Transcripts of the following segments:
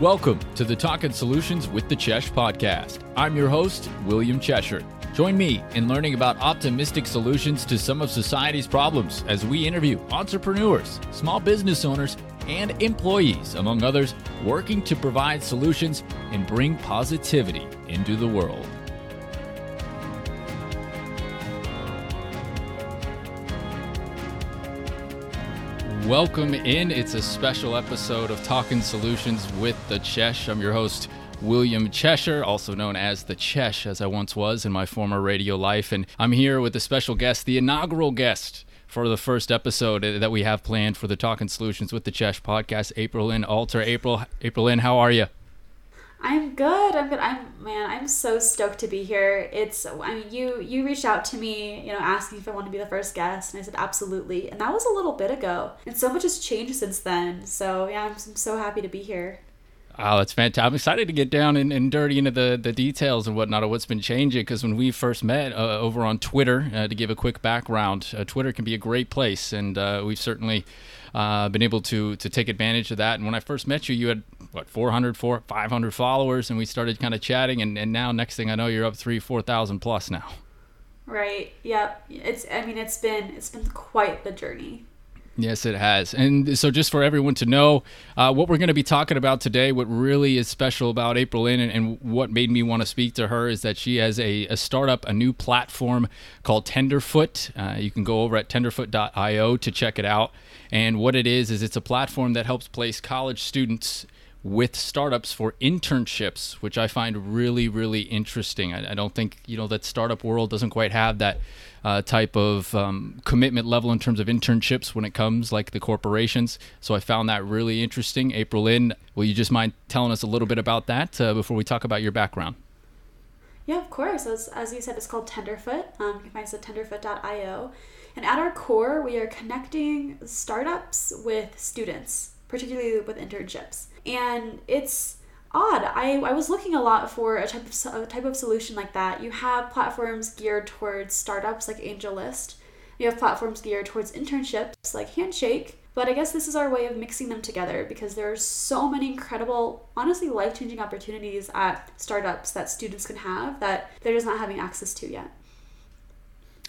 Welcome to the Talking Solutions with the Chesh podcast. I'm your host, William Cheshire. Join me in learning about optimistic solutions to some of society's problems as we interview entrepreneurs, small business owners, and employees, among others, working to provide solutions and bring positivity into the world. Welcome in. It's a special episode of Talking Solutions with the Chesh. I'm your host, William Cheshire, also known as the Chesh, as I once was in my former radio life. And I'm here with a special guest, the inaugural guest for the first episode that we have planned for the Talking Solutions with the Chesh podcast, Aprilynne Alter. April, Aprilynne, how are you? I'm good. I'm good. I'm man. I'm so stoked to be here. It's. I mean, you you reached out to me, you know, asking if I want to be the first guest, and I said absolutely. And that was a little bit ago, and so much has changed since then. So yeah, I'm, I'm so happy to be here. Oh, that's fantastic. I'm excited to get down and, and dirty into the, the details and whatnot of what's been changing. Because when we first met uh, over on Twitter, uh, to give a quick background, uh, Twitter can be a great place, and uh, we've certainly uh, been able to to take advantage of that. And when I first met you, you had what 400, 400 500 followers, and we started kind of chatting. And, and now, next thing I know, you're up three, four thousand plus now. Right. Yep. It's. I mean, it's been it's been quite the journey. Yes, it has. And so, just for everyone to know, uh, what we're going to be talking about today, what really is special about Aprilynne and, and what made me want to speak to her is that she has a, a startup, a new platform called Tenderfoot. Uh, you can go over at tenderfoot.io to check it out. And what it is, is it's a platform that helps place college students with startups for internships, which I find really, really interesting. I, I, don't think you know that startup world doesn't quite have that uh, type of um, commitment level in terms of internships when it comes like the corporations. So I found that really interesting. Aprilynne, will you just mind telling us a little bit about that uh, before we talk about your background? Yeah, of course. As, as you said, it's called Tenderfoot. Um, you can find us at tenderfoot.io. And at our core, we are connecting startups with students, particularly with internships and it's odd. I, I was looking a lot for a type of a type of solution like that. You have platforms geared towards startups like AngelList. You have platforms geared towards internships like Handshake. But I guess this is our way of mixing them together because there are so many incredible, honestly life changing opportunities at startups that students can have that they're just not having access to yet.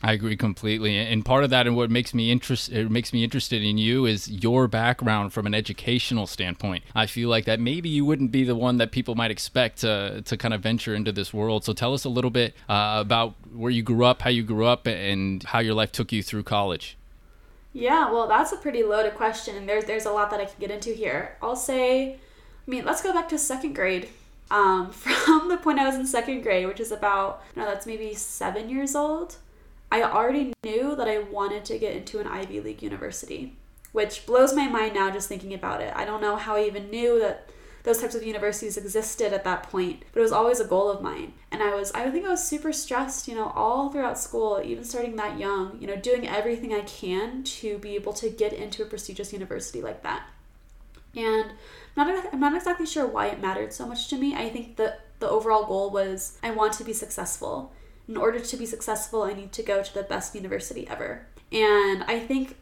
I agree completely, and part of that, and what makes me interest, it makes me interested in you is your background from an educational standpoint. I feel like that maybe you wouldn't be the one that people might expect to to kind of venture into this world. So tell us a little bit uh, about where you grew up, how you grew up, and how your life took you through college. Yeah, well, that's a pretty loaded question, and there's there's a lot that I can get into here. I'll say, I mean, let's go back to second grade. Um, from the point I was in second grade, which is about, no, that's maybe seven years old I already knew that I wanted to get into an Ivy League university, which blows my mind now just thinking about it. I don't know how I even knew that those types of universities existed at that point, but it was always a goal of mine. And I was, I think I was super stressed, you know, all throughout school, even starting that young, you know, doing everything I can to be able to get into a prestigious university like that. And I'm not, I'm not exactly sure why it mattered so much to me. I think that the overall goal was I want to be successful in order to be successful, I need to go to the best university ever. And I think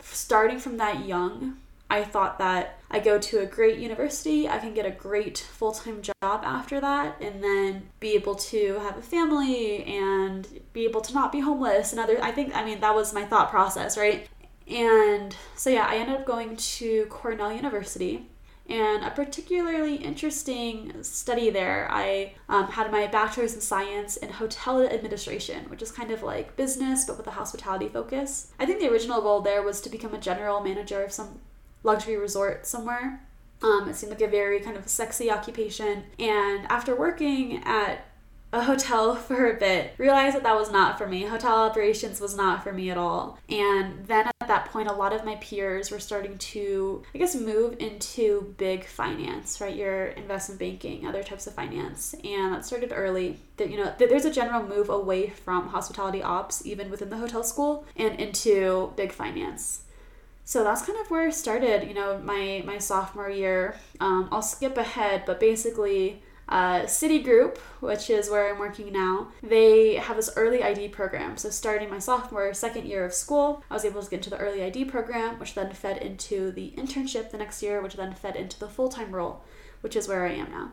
starting from that young, I thought that I go to a great university, I can get a great full time job after that, and then be able to have a family and be able to not be homeless and other. I think, I mean, that was my thought process, right? And so, yeah, I ended up going to Cornell University and a particularly interesting study there. I um, had my bachelor's in science in hotel administration, which is kind of like business but with a hospitality focus. I think the original goal there was to become a general manager of some luxury resort somewhere. Um, it seemed like a very kind of sexy occupation. And after working at a hotel for a bit, realized that that was not for me. Hotel operations was not for me at all. And then at that point, a lot of my peers were starting to, I guess, move into big finance, right? Your investment banking, other types of finance. And that started early. That, you know, there's a general move away from hospitality ops, even within the hotel school, and into big finance. So that's kind of where I started, you know, my, my sophomore year. Um, I'll skip ahead, but basically, Uh, Citigroup, which is where I'm working now, they have this early ID program. So, starting my sophomore, second year of school, I was able to get into the early ID program, which then fed into the internship the next year, which then fed into the full time role, which is where I am now.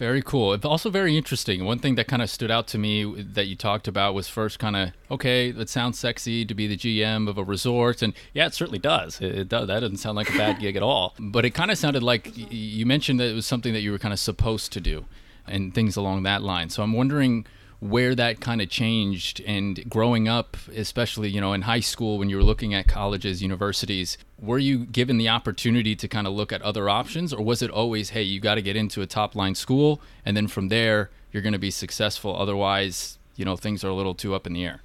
Very cool. Also very interesting. One thing that kind of stood out to me that you talked about was first kind of okay, it sounds sexy to be the GM of a resort, and yeah, it certainly does. It, it does. That doesn't sound like a bad gig at all. But it kind of sounded like you mentioned that it was something that you were kind of supposed to do, and things along that line. So I'm wondering where that kind of changed and growing up especially you know in high school when you were looking at colleges universities were you given the opportunity to kind of look at other options or was it always hey you got to get into a top line school and then from there you're going to be successful otherwise you know things are a little too up in the air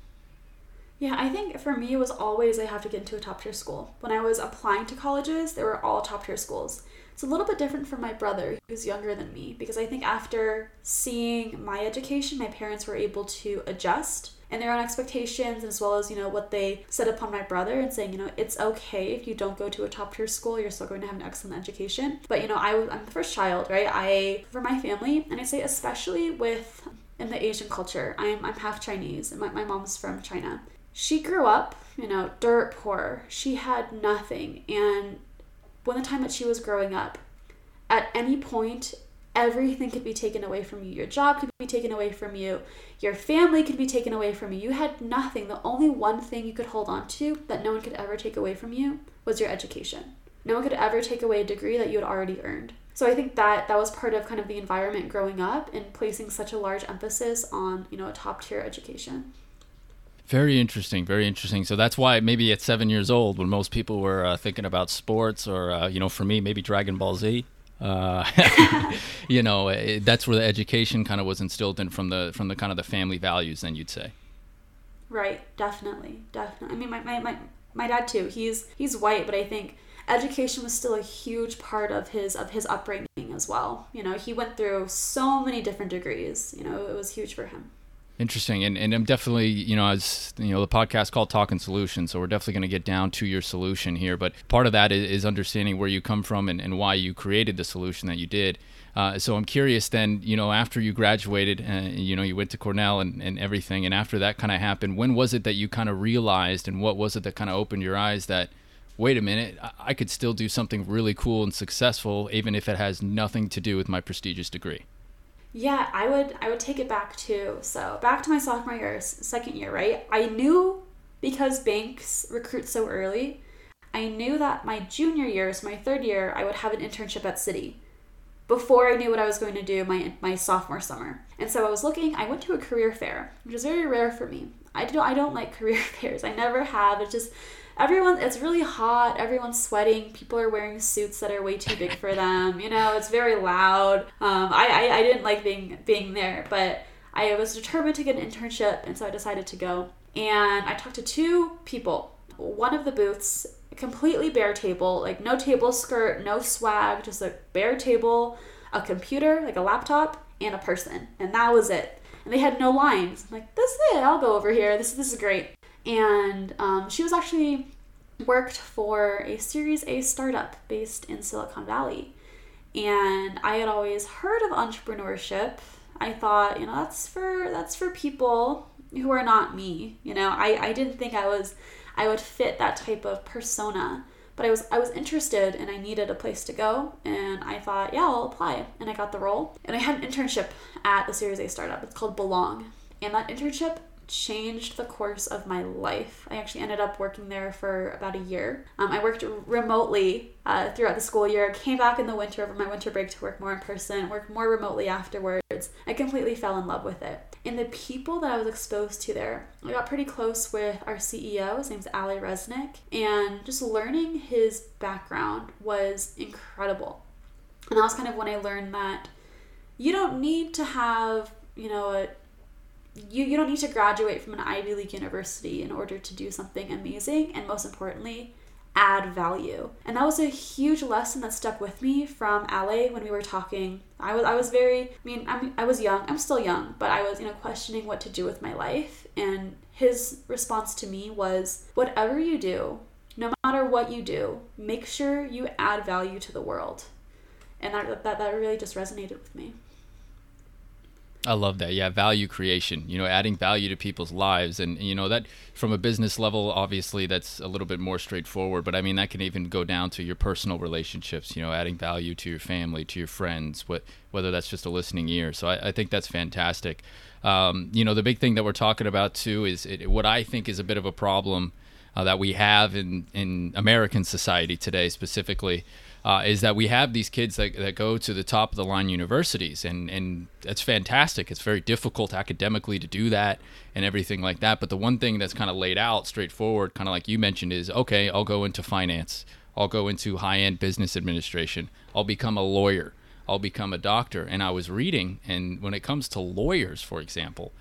yeah, I think for me it was always I have to get into a top tier school. When I was applying to colleges, they were all top tier schools. It's a little bit different from my brother, who's younger than me, because I think after seeing my education, my parents were able to adjust and their own expectations as well as you know what they set upon my brother and saying you know it's okay if you don't go to a top tier school you're still going to have an excellent education. But you know I, i'm the first child right? I for my family and i say especially with in the asian culture i'm, I'm half chinese and my, my mom's from china. She grew up you know dirt poor. She had nothing and when the time that she was growing up, at any point, everything could be taken away from you. Your job could be taken away from you. Your family could be taken away from you. You had nothing. The only one thing you could hold on to that no one could ever take away from you was your education. No one could ever take away a degree that you had already earned. So I think that that was part of kind of the environment growing up and placing such a large emphasis on, you know, a top tier education. Very interesting. Very interesting. So that's why maybe at seven years old, when most people were uh, thinking about sports, or uh, you know, for me, maybe Dragon Ball Z. Uh, you know, it, that's where the education kind of was instilled in from the from the kind of the family values. Then you'd say. Right. Definitely. Definitely. I mean, my, my, my, my dad too. He's he's white, but I think education was still a huge part of his of his upbringing as well. You know, he went through so many different degrees. You know, it was huge for him. Interesting, and and I'm definitely you know as you know the podcast called Talking Solutions, so we're definitely going to get down to your solution here. But part of that is, is understanding where you come from and, and why you created the solution that you did. Uh, so I'm curious then, you know, after you graduated, uh, you know, you went to Cornell and, and everything, and after that kind of happened, when was it that you kind of realized, and what was it that kind of opened your eyes that, wait a minute, I could still do something really cool and successful, even if it has nothing to do with my prestigious degree? Yeah, I would I would take it back to so back to my sophomore year, second year, right? I knew because banks recruit so early, I knew that my junior year, so my third year, I would have an internship at Citi before I knew what I was going to do my my sophomore summer. And so I was looking, I went to a career fair, which is very rare for me. I don't I don't like career fairs. I never have. It's just everyone it's really hot everyone's sweating people are wearing suits that are way too big for them you know it's very loud. Um, I, I, I didn't like being being there but i was determined to get an internship and so i decided to go. And i talked to two people. One of the booths completely bare table like no table skirt no swag just a bare table a computer like a laptop and a person. And that was it. And they had no lines. I'm like this is it. I'll go over here. This, this is great and um, she was actually worked for a Series A startup based in Silicon Valley. And I had always heard of entrepreneurship. I thought, you know, that's for that's for people who are not me. You know, I, I didn't think I was I would fit that type of persona. But I was I was interested and I needed a place to go and I thought, yeah, I'll apply. And I got the role. And I had an internship at the Series A startup. It's called Belong. And that internship changed the course of my life. I actually ended up working there for about a year. Um, I worked remotely uh, throughout the school year, came back in the winter over my winter break to work more in person, worked more remotely afterwards. I completely fell in love with it. And the people that I was exposed to there, I got pretty close with our CEO. His name's Ali Resnick. And just learning his background was incredible. And that was kind of when I learned that you don't need to have, you know, a you, you don't need to graduate from an Ivy League university in order to do something amazing and most importantly, add value. And that was a huge lesson that stuck with me from Ali when we were talking. I was I was very I mean I'm, I was young. I'm still young, but I was you know questioning what to do with my life and his response to me was whatever you do, no matter what you do, make sure you add value to the world. And that that, that really just resonated with me. I love that. Yeah, value creation. You know, adding value to people's lives, and you know that from a business level, obviously that's a little bit more straightforward. But I mean, that can even go down to your personal relationships. You know, adding value to your family, to your friends, what whether that's just a listening ear. So I, I think that's fantastic. Um, you know, the big thing that we're talking about too is it, what I think is a bit of a problem uh, that we have in in American society today, specifically uh, is that we have these kids that, that go to the top of the line universities, and and that's fantastic. It's very difficult academically to do that and everything like that. But the one thing that's kind of laid out straightforward, kind of like you mentioned, is okay, I'll go into finance, I'll go into high end business administration, I'll become a lawyer, I'll become a doctor. And I was reading, and when it comes to lawyers, for example,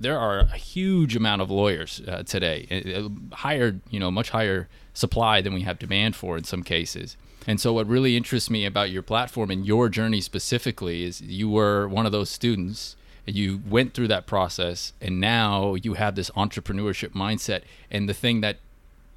there are a huge amount of lawyers uh, today, higher, you know, much higher supply than we have demand for in some cases. And so, what really interests me about your platform and your journey specifically is you were one of those students and you went through that process, and now you have this entrepreneurship mindset. And the thing that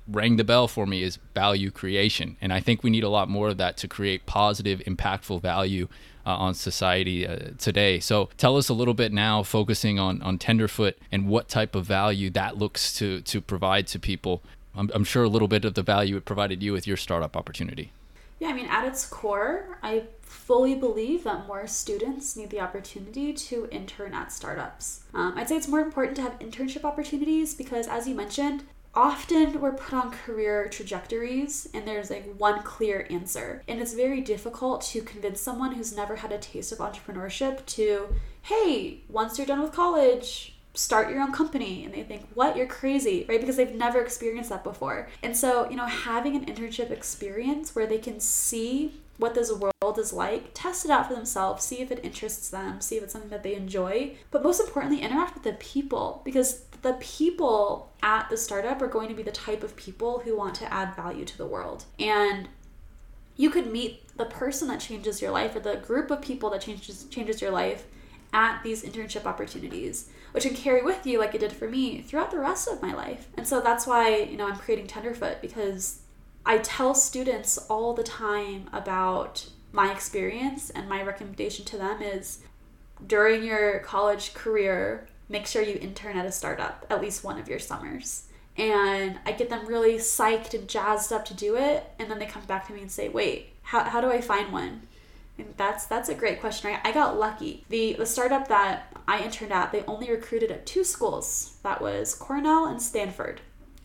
rang the bell for me is value creation. And I think we need a lot more of that to create positive, impactful value uh, on society uh, today. So tell us a little bit now, focusing on, on Tenderfoot and what type of value that looks to, to provide to people. I'm, I'm sure a little bit of the value it provided you with your startup opportunity. Yeah, I mean, at its core, I fully believe that more students need the opportunity to intern at startups. Um, I'd say it's more important to have internship opportunities because, as you mentioned, often we're put on career trajectories and there's like one clear answer. And it's very difficult to convince someone who's never had a taste of entrepreneurship to, hey, once you're done with college, start your own company. And they think what? You're crazy right? Because they've never experienced that before. And so you know having an internship experience where they can see what this world is like test it out for themselves see if it interests them see if it's something that they enjoy but most importantly interact with the people. Because the people at the startup are going to be the type of people who want to add value to the world and you could meet the person that changes your life or the group of people that changes changes your life at these internship opportunities, which can carry with you, like it did for me, throughout the rest of my life. And so that's why, you know, I'm creating Tenderfoot because I tell students all the time about my experience, and my recommendation to them is during your college career, make sure you intern at a startup at least one of your summers. And I get them really psyched and jazzed up to do it. And then they come back to me and say, wait, how, how do I find one? And that's that's a great question. I, I got lucky. The the startup that I interned at, they only recruited at two schools. That was Cornell and Stanford.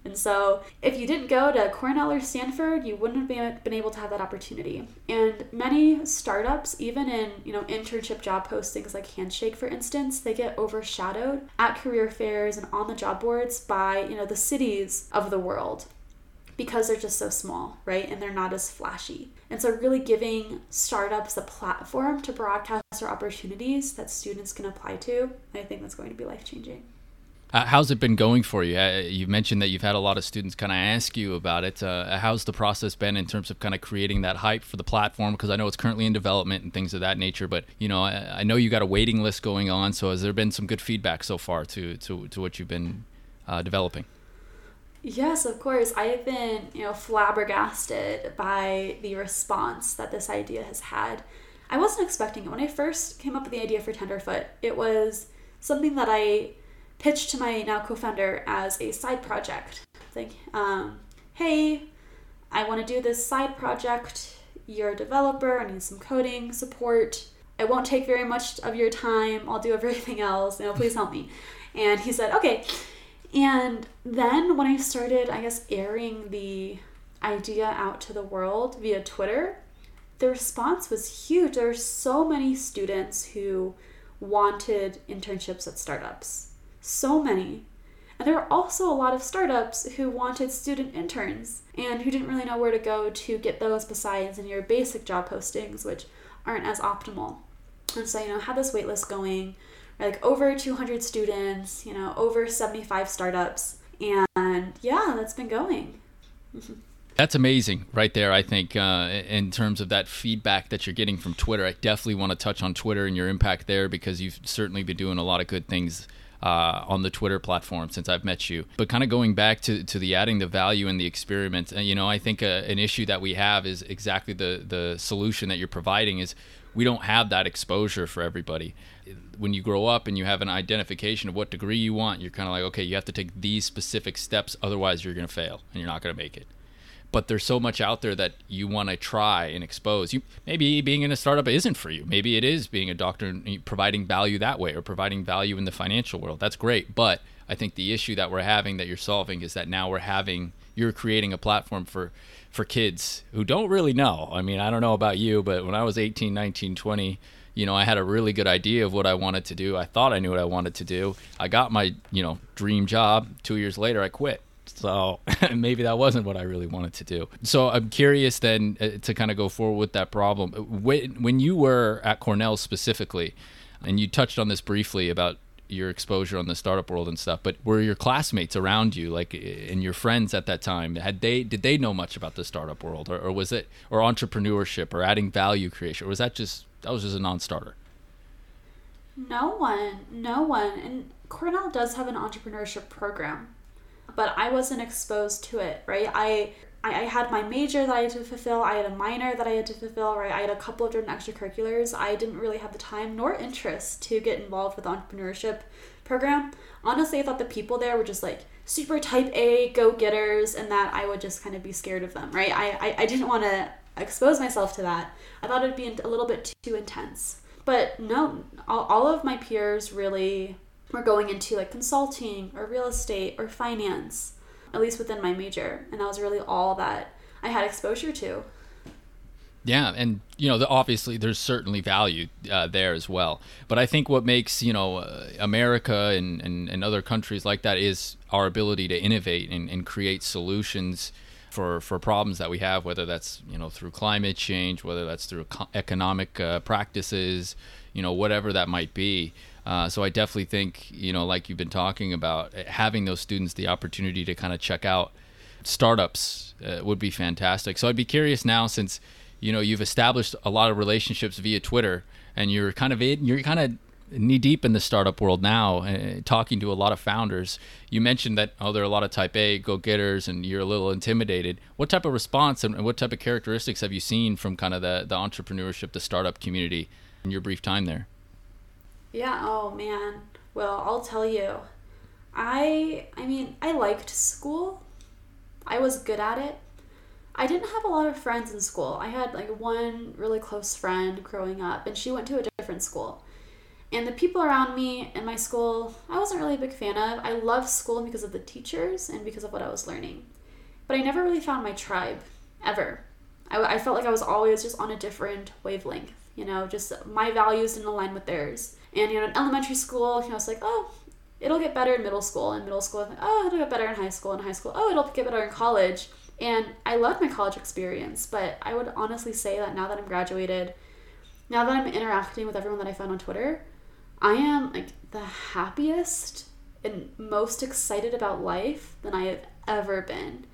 And so, if you didn't go to Cornell or Stanford, you wouldn't have been able to have that opportunity. And many startups, even in you know internship job postings like Handshake, for instance, they get overshadowed at career fairs and on the job boards by you know the Citis of the world because they're just so small, right? And they're not as flashy. And so, really giving startups a platform to broadcast their opportunities that students can apply to, I think that's going to be life changing. Uh, how's it been going for you? Uh, you mentioned that you've had a lot of students kind of ask you about it. Uh, how's the process been in terms of kind of creating that hype for the platform? Because I know it's currently in development and things of that nature. But you know, I, I, know you got a waiting list going on. So has there been some good feedback so far to to, to what you've been uh, developing? Yes, of course. I have been, you know, flabbergasted by the response that this idea has had. I wasn't expecting it. When I first came up with the idea for Tenderfoot, it was something that I pitched to my now co-founder as a side project. Like, um, hey, I want to do this side project. You're a developer. I need some coding support. It won't take very much of your time. I'll do everything else. You know, please help me. And he said, okay. And then when I started, I guess, airing the idea out to the world via Twitter, the response was huge. There were so many students who wanted internships at startups. So many. And there were also a lot of startups who wanted student interns and who didn't really know where to go to get those besides in your basic job postings, which aren't as optimal. And so, you know, had this waitlist going like over 200 students, you know, over 75 startups. And yeah, that's been going. That's amazing, right there. I think uh, in terms of that feedback that you're getting from Twitter, I definitely want to touch on Twitter and your impact there because you've certainly been doing a lot of good things uh, on the Twitter platform since I've met you. But kind of going back to, to the adding the value and the experiment, and you know, I think uh, an issue that we have is exactly the the solution that you're providing is we don't have that exposure for everybody. When you grow up and you have an identification of what degree you want, you're kind of like, okay, you have to take these specific steps, otherwise you're going to fail and you're not going to make it but there's so much out there that you want to try and expose. You maybe being in a startup isn't for you. Maybe it is being a doctor and providing value that way or providing value in the financial world. That's great, but I think the issue that we're having that you're solving is that now we're having you're creating a platform for for kids who don't really know. I mean, I don't know about you, but when I was 18, 19, 20, you know, I had a really good idea of what I wanted to do. I thought I knew what I wanted to do. I got my, you know, dream job. 2 years later I quit so maybe that wasn't what I really wanted to do. So I'm curious then uh, to kind of go forward with that problem. When, when you were at Cornell specifically, and you touched on this briefly about your exposure on the startup world and stuff, but were your classmates around you, like and your friends at that time, had they did they know much about the startup world, or, or was it or entrepreneurship or adding value creation, or was that just that was just a non-starter? No one, no one, and Cornell does have an entrepreneurship program but I wasn't exposed to it, right? I I, had my major that I had to fulfill. I had a minor that I had to fulfill, right? I had a couple of different extracurriculars. I didn't really have the time nor interest to get involved with the entrepreneurship program. Honestly, I thought the people there were just like super type A go getters and that I would just kind of be scared of them, right? I, I, I didn't want to expose myself to that. I thought it'd be a little bit too intense. But no, all, all of my peers really or going into like consulting or real estate or finance, at least within my major. And that was really all that I had exposure to. Yeah, and you know, the, obviously, there's certainly value uh, there as well. But I think what makes you know uh, America and, and, and other countries like that is our ability to innovate and, and create solutions for for problems that we have, whether that's you know through climate change, whether that's through economic uh, practices, you know, whatever that might be. Uh, so I definitely think, you know, like you've been talking about, eh, having those students the opportunity to kind of check out startups uh, would be fantastic. So I'd be curious now, since you know you've established a lot of relationships via Twitter, and you're kind of in, you're kind of knee deep in the startup world now, uh, talking to a lot of founders. You mentioned that oh, there are a lot of Type A go getters, and you're a little intimidated. What type of response and what type of characteristics have you seen from kind of the the entrepreneurship, the startup community in your brief time there? Yeah, oh man. Well, I'll tell you. I I mean, I liked school. I was good at it. I didn't have a lot of friends in school. I had like one really close friend growing up and she went to a different school. And the people around me in my school, I wasn't really a big fan of. I loved school because of the teachers and because of what I was learning. But I never really found my tribe, ever. I, I felt like I was always just on a different wavelength, you know, just my values didn't align with theirs. And you know, in elementary school, you know, it's like, oh, it'll get better in middle school. In middle school, oh, it'll get better in high school. In high school, oh, it'll get better in college. And I loved my college experience, but I would honestly say that now that I'm graduated, now that I'm interacting with everyone that I found on Twitter, I am like the happiest and most excited about life than I have ever been.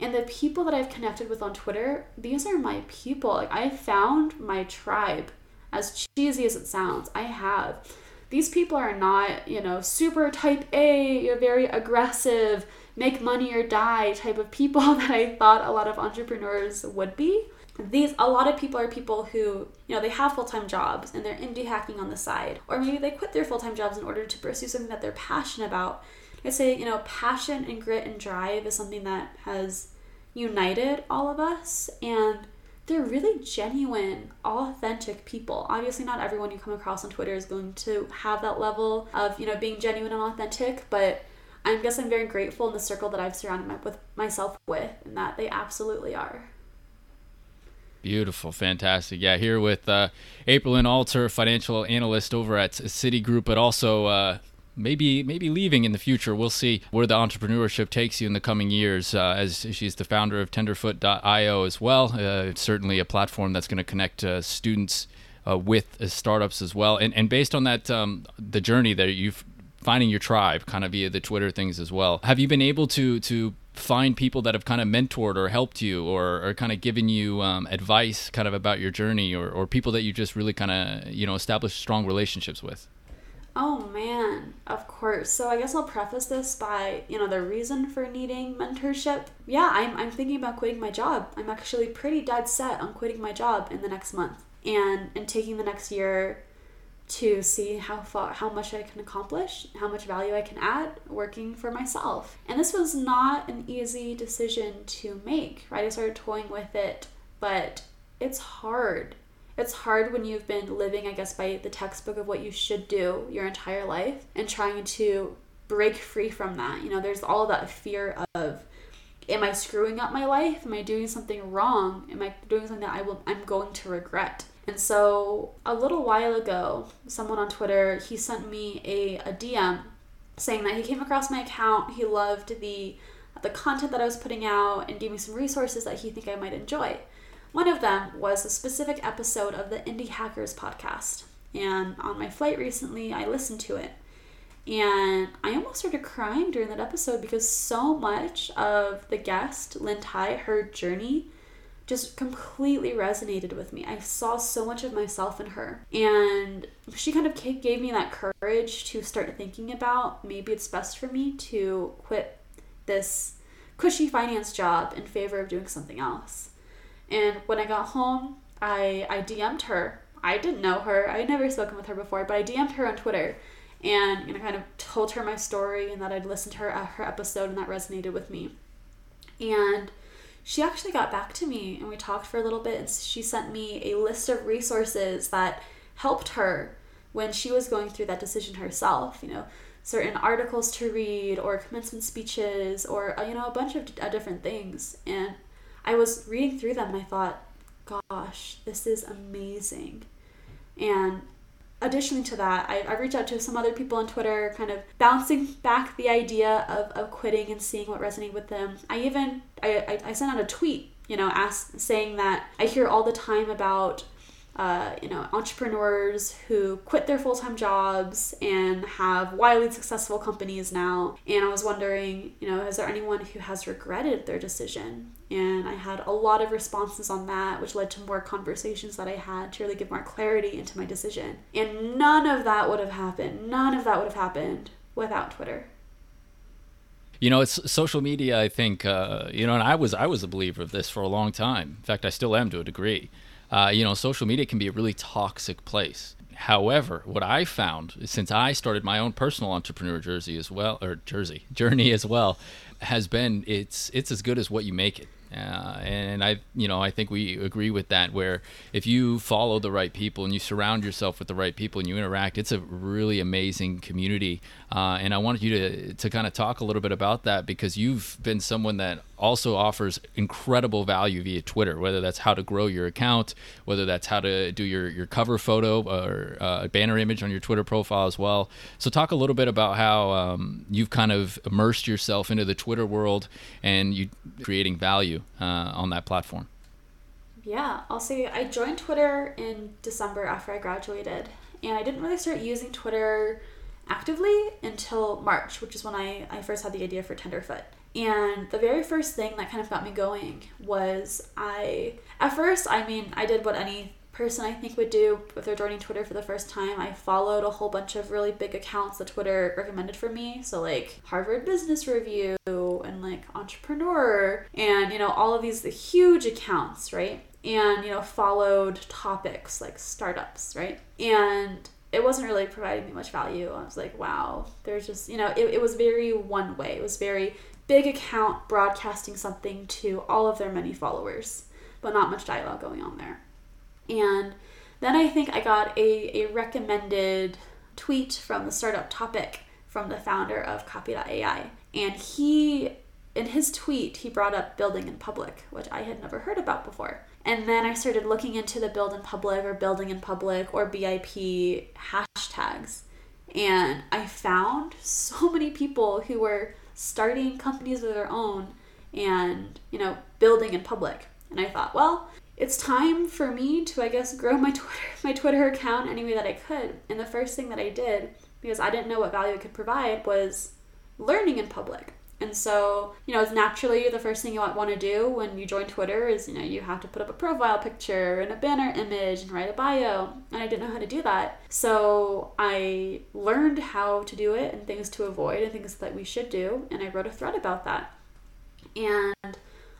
And the people that I've connected with on Twitter, these are my people. Like I found my tribe as cheesy as it sounds, I have. These people are not, you know, super type A, very aggressive, make money or die type of people that I thought a lot of entrepreneurs would be. These a lot of people are people who, you know, they have full-time jobs and they're indie hacking on the side. Or maybe they quit their full-time jobs in order to pursue something that they're passionate about. I say, you know, passion and grit and drive is something that has united all of us and they're really genuine, authentic people. Obviously, not everyone you come across on Twitter is going to have that level of, you know, being genuine and authentic, but I guess I'm very grateful in the circle that I've surrounded my, with myself with, and that they absolutely are. Beautiful, fantastic. Yeah, here with uh, and Alter, financial analyst over at Citigroup, but also uh, maybe maybe leaving in the future. We'll see where the entrepreneurship takes you in the coming years. Uh, as she's the founder of Tenderfoot.io as well. Uh, it's certainly a platform that's going to connect uh, students uh, with uh, startups as well. And and based on that, um, the journey that you've finding your tribe, kind of via the Twitter things as well. Have you been able to to find people that have kind of mentored or helped you or, or kind of given you um, advice kind of about your journey or, or people that you just really kind of you know established strong relationships with Oh man, of course. So I guess I'll preface this by, you know, the reason for needing mentorship. Yeah, I'm, I'm thinking about quitting my job. I'm actually pretty dead set on quitting my job in the next month and and taking the next year to see how far how much I can accomplish, how much value I can add working for myself. And this was not an easy decision to make, right? I started toying with it, but it's hard. It's hard when you've been living, I guess, by the textbook of what you should do your entire life and trying to break free from that. You know, there's all that fear of am I screwing up my life? Am I doing something wrong? Am I doing something that I will I'm going to regret? And so a little while ago, someone on Twitter, he sent me a, a DM saying that he came across my account, he loved the the content that I was putting out and gave me some resources that he think I might enjoy. One of them was a specific episode of the Indie Hackers podcast. And on my flight recently, I listened to it. And I almost started crying during that episode because so much of the guest, Lynne Tye, her journey just completely resonated with me. I saw so much of myself in her. And she kind of gave me that courage to start thinking about maybe it's best for me to quit this cushy finance job in favor of doing something else. And when I got home, I, I DM'd her. I didn't know her. I had never spoken with her before, but I DM'd her on Twitter and you know, kind of told her my story and that I'd listened to her uh, her episode and that resonated with me. And she actually got back to me and we talked for a little bit and she sent me a list of resources that helped her when she was going through that decision herself you know certain articles to read or commencement speeches or uh, you know a bunch of uh, different things and i was reading through them and i thought gosh this is amazing and additionally to that, I, I reached out to some other people on Twitter, kind of bouncing back the idea of, of quitting and seeing what resonated with them. I even I, I, I sent out a tweet, you know, ask, saying that I hear all the time about uh, you know, entrepreneurs who quit their full time jobs and have wildly successful companies now. And I was wondering, you know, is there anyone who has regretted their decision? And I had a lot of responses on that, which led to more conversations that I had to really give more clarity into my decision. And none of that would have happened. None of that would have happened without Twitter you know it's social media i think uh, you know and i was i was a believer of this for a long time in fact i still am to a degree uh, you know, social media can be a really toxic place. However, what I found since I started my own personal entrepreneur jersey as well, or jersey journey as well, has been it's it's as good as what you make it. Uh, and I, you know, I think we agree with that. Where if you follow the right people and you surround yourself with the right people and you interact, it's a really amazing community. Uh, and I wanted you to to kind of talk a little bit about that because you've been someone that also offers incredible value via Twitter, whether that's how to grow your account, whether that's how to do your, your cover photo or uh, banner image on your Twitter profile as well. So, talk a little bit about how um, you've kind of immersed yourself into the Twitter world and you creating value uh, on that platform. Yeah, I'll say I joined Twitter in December after I graduated, and I didn't really start using Twitter actively until March, which is when I, I first had the idea for Tenderfoot. And the very first thing that kind of got me going was I, at first, I mean, I did what any person I think would do if they're joining Twitter for the first time. I followed a whole bunch of really big accounts that Twitter recommended for me. So, like Harvard Business Review and like Entrepreneur and, you know, all of these huge accounts, right? And, you know, followed topics like startups, right? And it wasn't really providing me much value. I was like, wow, there's just, you know, it, it was very one way. It was very big account broadcasting something to all of their many followers, but not much dialogue going on there. And then I think I got a, a recommended tweet from the startup topic from the founder of copy.ai. And he, in his tweet, he brought up building in public, which I had never heard about before. And then I started looking into the build in public or building in public or BIP hashtags. And I found so many people who were starting companies of their own and, you know, building in public. And I thought, well, it's time for me to, I guess, grow my Twitter, my Twitter account any way that I could. And the first thing that I did, because I didn't know what value it could provide, was learning in public. And so, you know, it's naturally the first thing you want to do when you join Twitter is, you know, you have to put up a profile picture and a banner image and write a bio. And I didn't know how to do that. So I learned how to do it and things to avoid and things that we should do. And I wrote a thread about that. And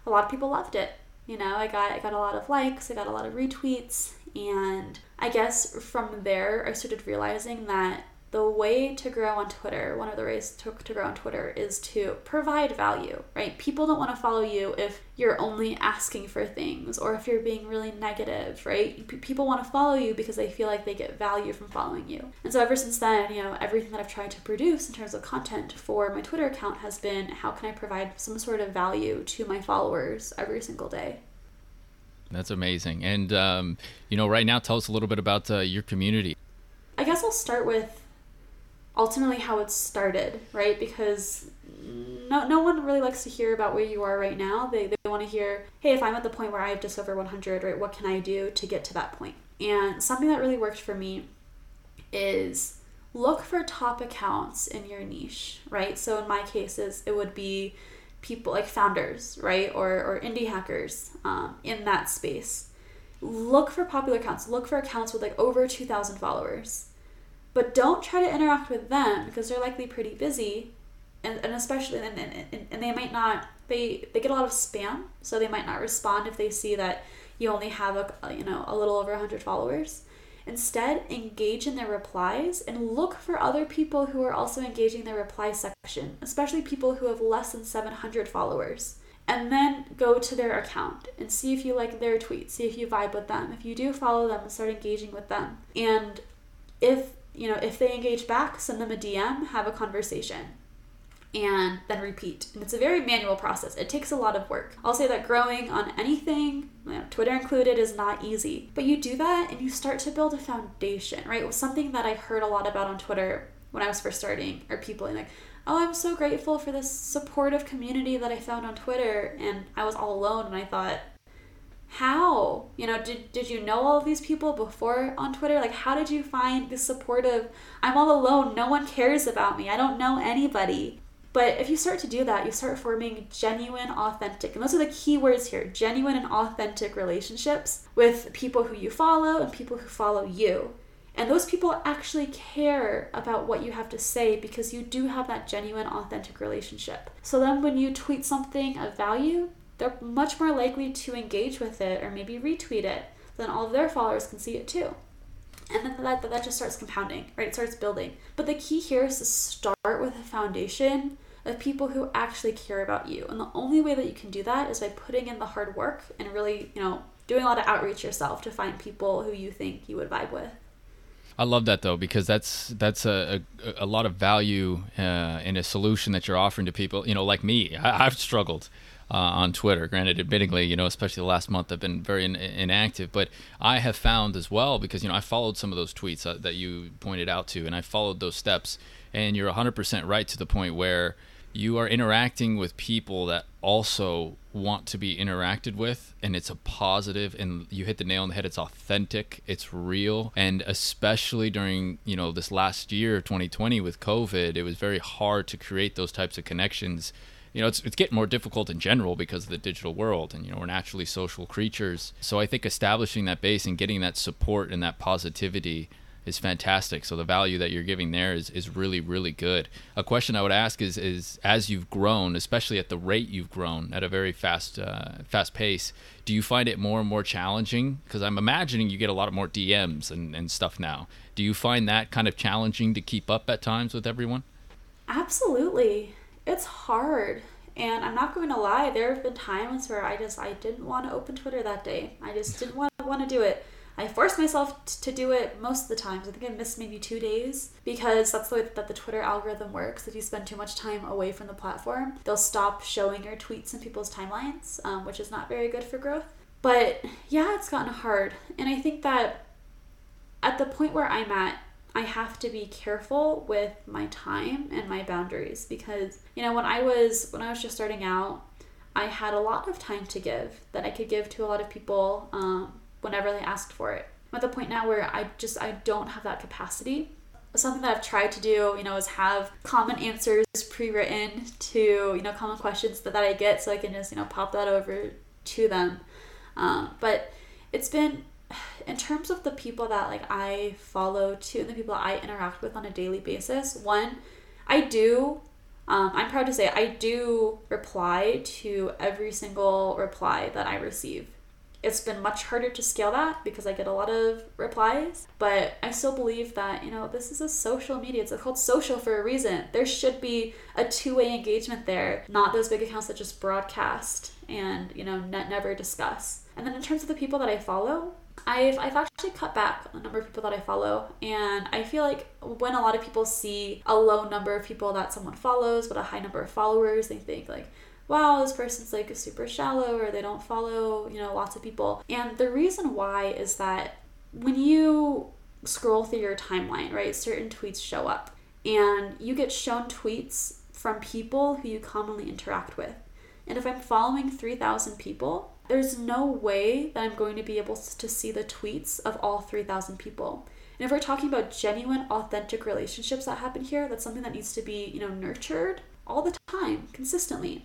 a lot of people loved it. You know, I got I got a lot of likes, I got a lot of retweets, and I guess from there I started realizing that the way to grow on Twitter, one of the ways to, to grow on Twitter is to provide value, right? People don't want to follow you if you're only asking for things or if you're being really negative, right? P- people want to follow you because they feel like they get value from following you. And so ever since then, you know, everything that I've tried to produce in terms of content for my Twitter account has been how can I provide some sort of value to my followers every single day. That's amazing. And, um, you know, right now, tell us a little bit about uh, your community. I guess I'll start with ultimately how it started, right? Because no, no one really likes to hear about where you are right now. They, they want to hear, hey, if I'm at the point where I have just over 100, right, what can I do to get to that point? And something that really worked for me is look for top accounts in your niche, right? So in my cases, it would be people like founders, right, or, or indie hackers um, in that space. Look for popular accounts. Look for accounts with like over 2,000 followers but don't try to interact with them because they're likely pretty busy. And, and especially and, and, and they might not they they get a lot of spam so they might not respond if they see that you only have a you know a little over 100 followers. Instead engage in their replies and look for other people who are also engaging their reply section especially people who have less than 700 followers. And then go to their account and see if you like their tweets see if you vibe with them. If you do follow them and start engaging with them. And if you know, if they engage back, send them a DM, have a conversation, and then repeat. And it's a very manual process. It takes a lot of work. I'll say that growing on anything, you know, Twitter included, is not easy. But you do that and you start to build a foundation, right? Something that I heard a lot about on Twitter when I was first starting, or people like, oh, I'm so grateful for this supportive community that I found on Twitter. And I was all alone and I thought, how? You know did, did you know all these people before on twitter? Like how did you find this supportive i'm all alone no one cares about me i don't know anybody but if you start to do that you start forming genuine authentic and those are the key words here genuine and authentic relationships with people who you follow and people who follow you. And those people actually care about what you have to say because you do have that genuine authentic relationship. So then when you tweet something of value they're much more likely to engage with it or maybe retweet it. Then all of their followers can see it too. And then that, that just starts compounding, right? It starts building. But the key here is to start with a foundation of people who actually care about you. And the only way that you can do that is by putting in the hard work and really, you know, doing a lot of outreach yourself to find people who you think you would vibe with. I love that though because that's that's a, a, a lot of value uh, in a solution that you're offering to people. You know, like me, I, I've struggled uh, on Twitter. Granted, admittingly, you know, especially the last month, I've been very in, inactive. But I have found as well because you know I followed some of those tweets uh, that you pointed out to, and I followed those steps. And you're 100% right to the point where you are interacting with people that also want to be interacted with and it's a positive and you hit the nail on the head it's authentic it's real and especially during you know this last year 2020 with covid it was very hard to create those types of connections you know, it's, it's getting more difficult in general because of the digital world and, you know, we're naturally social creatures. So I think establishing that base and getting that support and that positivity is fantastic. So the value that you're giving there is, is really, really good. A question I would ask is, is as you've grown, especially at the rate you've grown at a very fast, uh, fast pace, do you find it more and more challenging? Because I'm imagining you get a lot of more DMs and, and stuff now. Do you find that kind of challenging to keep up at times with everyone? Absolutely it's hard. And I'm not going to lie, there have been times where I just I didn't want to open Twitter that day. I just didn't want to want to do it. I forced myself to do it most of the times. I think I missed maybe two days because that's the way that the Twitter algorithm works. If you spend too much time away from the platform, they'll stop showing your tweets in people's timelines, um, which is not very good for growth. But yeah, it's gotten hard. And I think that at the point where I'm at, I have to be careful with my time and my boundaries because you know when I was when I was just starting out, I had a lot of time to give that I could give to a lot of people um, whenever they asked for it. I'm at the point now where I just I don't have that capacity. something that I've tried to do, you know, is have common answers pre-written to, you know, common questions that, that I get so I can just, you know, pop that over to them. Um, but it's been in terms of the people that like I follow too and the people I interact with on a daily basis, one, I do um, I'm proud to say I do reply to every single reply that I receive. It's been much harder to scale that because I get a lot of replies, but I still believe that, you know, this is a social media. It's called social for a reason. There should be a two way engagement there, not those big accounts that just broadcast and, you know, ne- never discuss. And then in terms of the people that I follow, I've, I've actually cut back on the number of people that I follow, and I feel like when a lot of people see a low number of people that someone follows, but a high number of followers, they think like, wow, this person's like super shallow or they don't follow, you know, lots of people. And the reason why is that when you scroll through your timeline, right, certain tweets show up and you get shown tweets from people who you commonly interact with. And if I'm following 3,000 people, there's no way that I'm going to be able to see the tweets of all 3,000 people. And if we're talking about genuine, authentic relationships that happen here, that's something that needs to be, you know, nurtured all the time, consistently.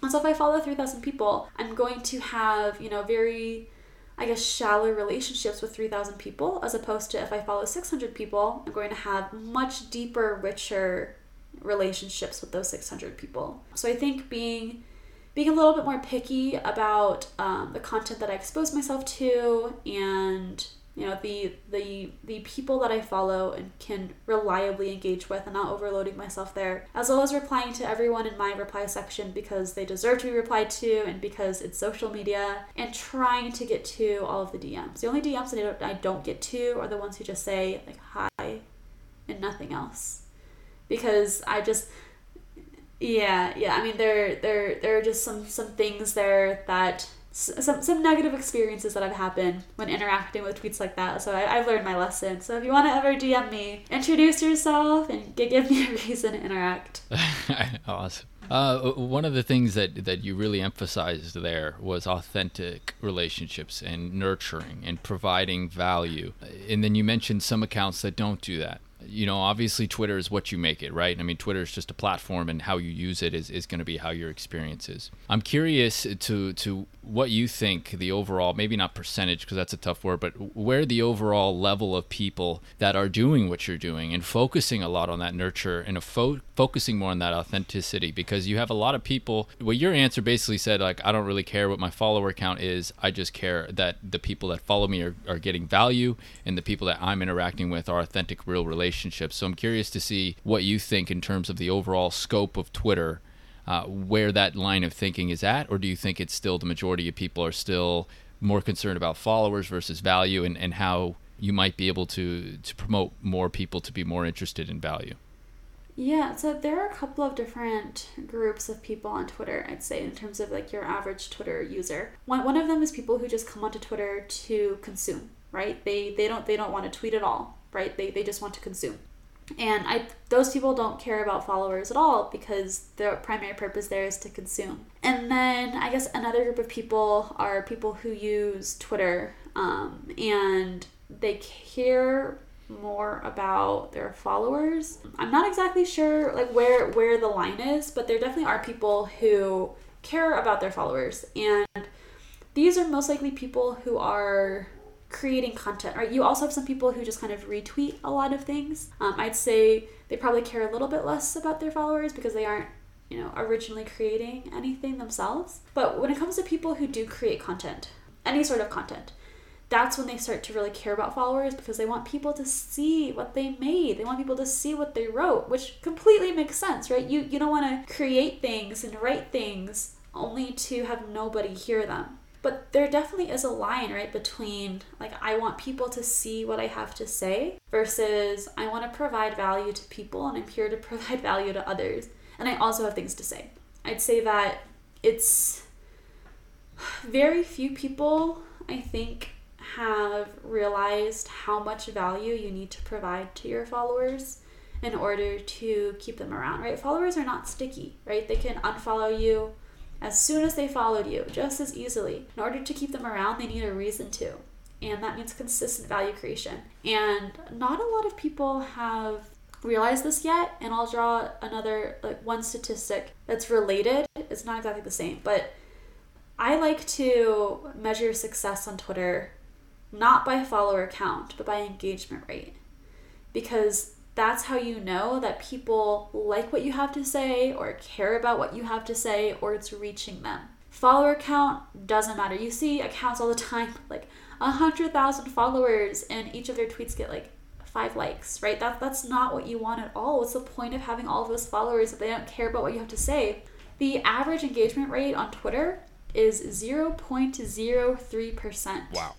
And so if I follow 3,000 people, I'm going to have, you know, very, I guess, shallow relationships with 3,000 people, as opposed to if I follow 600 people, I'm going to have much deeper, richer relationships with those 600 people. So I think being being a little bit more picky about um, the content that I expose myself to and you know the the the people that I follow and can reliably engage with and not overloading myself there as well as replying to everyone in my reply section because they deserve to be replied to and because it's social media and trying to get to all of the DMs the only DMs that I don't, I don't get to are the ones who just say like hi and nothing else. Because I just yeah yeah I mean there there there are just some some things there that some some negative experiences that have happened when interacting with tweets like that. So I, have learned my lesson. So if you want to ever DM me, introduce yourself and give me a reason to interact. awesome. Uh, one of the things that, that you really emphasized there was authentic relationships and nurturing and providing value. And then you mentioned some accounts that don't do that you know, obviously Twitter is what you make it, right? I mean, Twitter is just a platform, and how you use it is, is going to be how your experience is. I'm curious to to what you think the overall, maybe not percentage because that's a tough word, but where the overall level of people that are doing what you're doing and focusing a lot on that nurture and fo- focusing more on that authenticity because you have a lot of people. Well, your answer basically said like, I don't really care what my follower count is. I just care that the people that follow me are, are getting value and the people that I'm interacting with are authentic, real relationships. So I'm curious to see what you think in terms of the overall scope of Twitter, uh, where that line of thinking is at, or do you think it's still the majority of people are still more concerned about followers versus value and, and how you might be able to, to promote more people to be more interested in value? Yeah, so there are a couple of different groups of people on Twitter, I'd say, in terms of like your average Twitter user. One, one of them is people who just come onto Twitter to consume, right? They they don't they don't want to tweet at all right? They, they just want to consume. And I those people don't care about followers at all because their primary purpose there is to consume. And then I guess another group of people are people who use Twitter um, and they care more about their followers. I'm not exactly sure like where where the line is, but there definitely are people who care about their followers and these are most likely people who are creating content, right? You also have some people who just kind of retweet a lot of things. Um, I'd say they probably care a little bit less about their followers because they aren't, you know, originally creating anything themselves. But when it comes to people who do create content, any sort of content, that's when they start to really care about followers because they want people to see what they made. They want people to see what they wrote, which completely makes sense, right? You you don't want to create things and write things only to have nobody hear them. But there definitely is a line, right, between like I want people to see what I have to say versus I want to provide value to people and I'm here to provide value to others. And I also have things to say. I'd say that it's very few people, I think, have realized how much value you need to provide to your followers in order to keep them around, right? Followers are not sticky, right? They can unfollow you as soon as they followed you, just as easily. In order to keep them around, they need a reason to. and that means consistent value creation. And not a lot of people have realized this yet, and I'll draw another like one statistic that's related. It's not exactly the same, but I like to measure success on Twitter not by follower count, but by engagement rate. Because that's how you know that people like what you have to say or care about what you have to say or it's reaching them. Follower count doesn't matter. You see accounts all the time, like a hundred thousand followers, and each of their tweets get like five likes, right? That that's not what you want at all. What's the point of having all of those followers if they don't care about what you have to say? The average engagement rate on Twitter is 0.03%. Wow.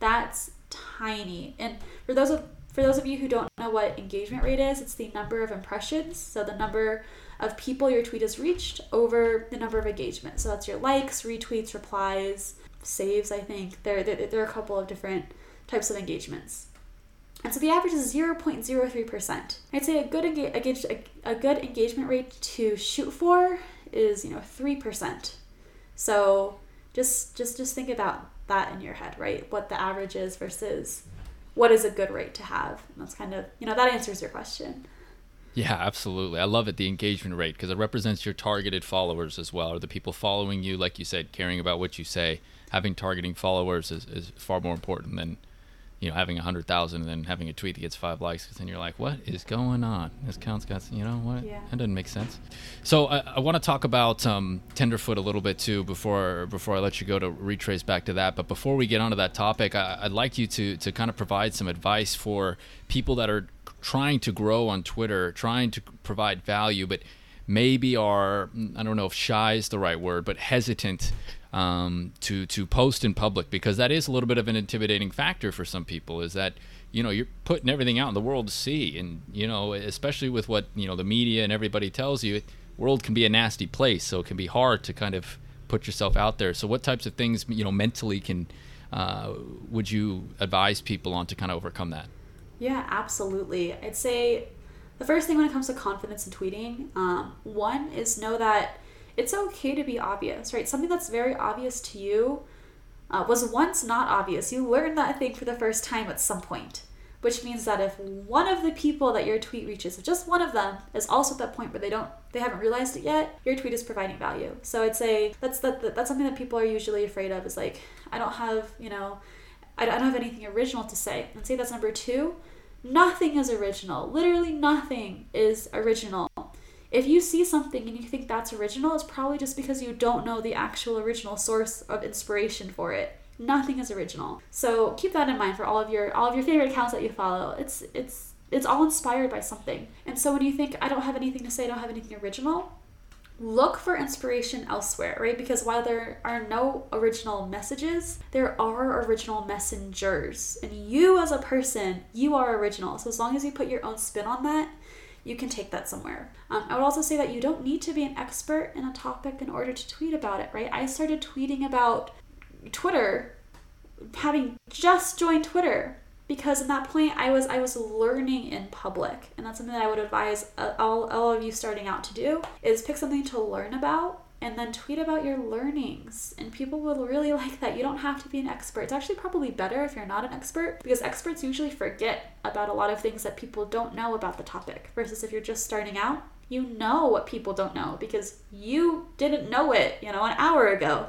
That's tiny. And for those of for those of you who don't know what engagement rate is, it's the number of impressions, so the number of people your tweet has reached over the number of engagements. So that's your likes, retweets, replies, saves, I think. There, there, there are a couple of different types of engagements. And so the average is 0.03%. I'd say a good, engage, a, a good engagement rate to shoot for is, you know, 3%. So just just just think about that in your head, right? What the average is versus what is a good rate to have. And that's kind of, you know, that answers your question. Yeah, absolutely. I love it, the engagement rate, because it represents your targeted followers as well, or the people following you, like you said, caring about what you say. Having targeting followers is, is far more important than you know, having a hundred thousand and then having a tweet that gets five likes, because then you're like, what is going on? This count's got, you know, what? Yeah. That doesn't make sense. So I, I want to talk about um, Tenderfoot a little bit too before before I let you go to retrace back to that. But before we get onto that topic, I, I'd like you to to kind of provide some advice for people that are trying to grow on Twitter, trying to provide value, but maybe are I don't know if shy is the right word, but hesitant um, to to post in public because that is a little bit of an intimidating factor for some people. Is that you know you're putting everything out in the world to see, and you know especially with what you know the media and everybody tells you, world can be a nasty place, so it can be hard to kind of put yourself out there. So what types of things you know mentally can uh, would you advise people on to kind of overcome that? Yeah, absolutely. I'd say the first thing when it comes to confidence in tweeting, um, one is know that it's okay to be obvious, right? Something that's very obvious to you uh, was once not obvious. You learned that thing for the first time at some point, which means that if one of the people that your tweet reaches, if just one of them is also at that point where they don't, they haven't realized it yet, your tweet is providing value. So I'd say that's that, that that's something that people are usually afraid of. Is like I don't have, you know, I don't have anything original to say. And say that's number two. Nothing is original. Literally nothing is original if you see something and you think that's original, it's probably just because you don't know the actual original source of inspiration for it. Nothing is original. So keep that in mind for all of your all of your favorite accounts that you follow. It's it's it's all inspired by something. And so when you think I don't have anything to say, I don't have anything original, look for inspiration elsewhere, right? Because while there are no original messages, there are original messengers. And you as a person, you are original. So as long as you put your own spin on that, you can take that somewhere. Um, I would also say that you don't need to be an expert in a topic in order to tweet about it, right? I started tweeting about Twitter having just joined Twitter because at that point I was I was learning in public and that's something that I would advise uh, all, all of you starting out to do is pick something to learn about and then tweet about your learnings. And people will really like that. You don't have to be an expert. It's actually probably better if you're not an expert because experts usually forget about a lot of things that people don't know about the topic. Versus if you're just starting out, you know what people don't know because you didn't know it, you know, an hour ago.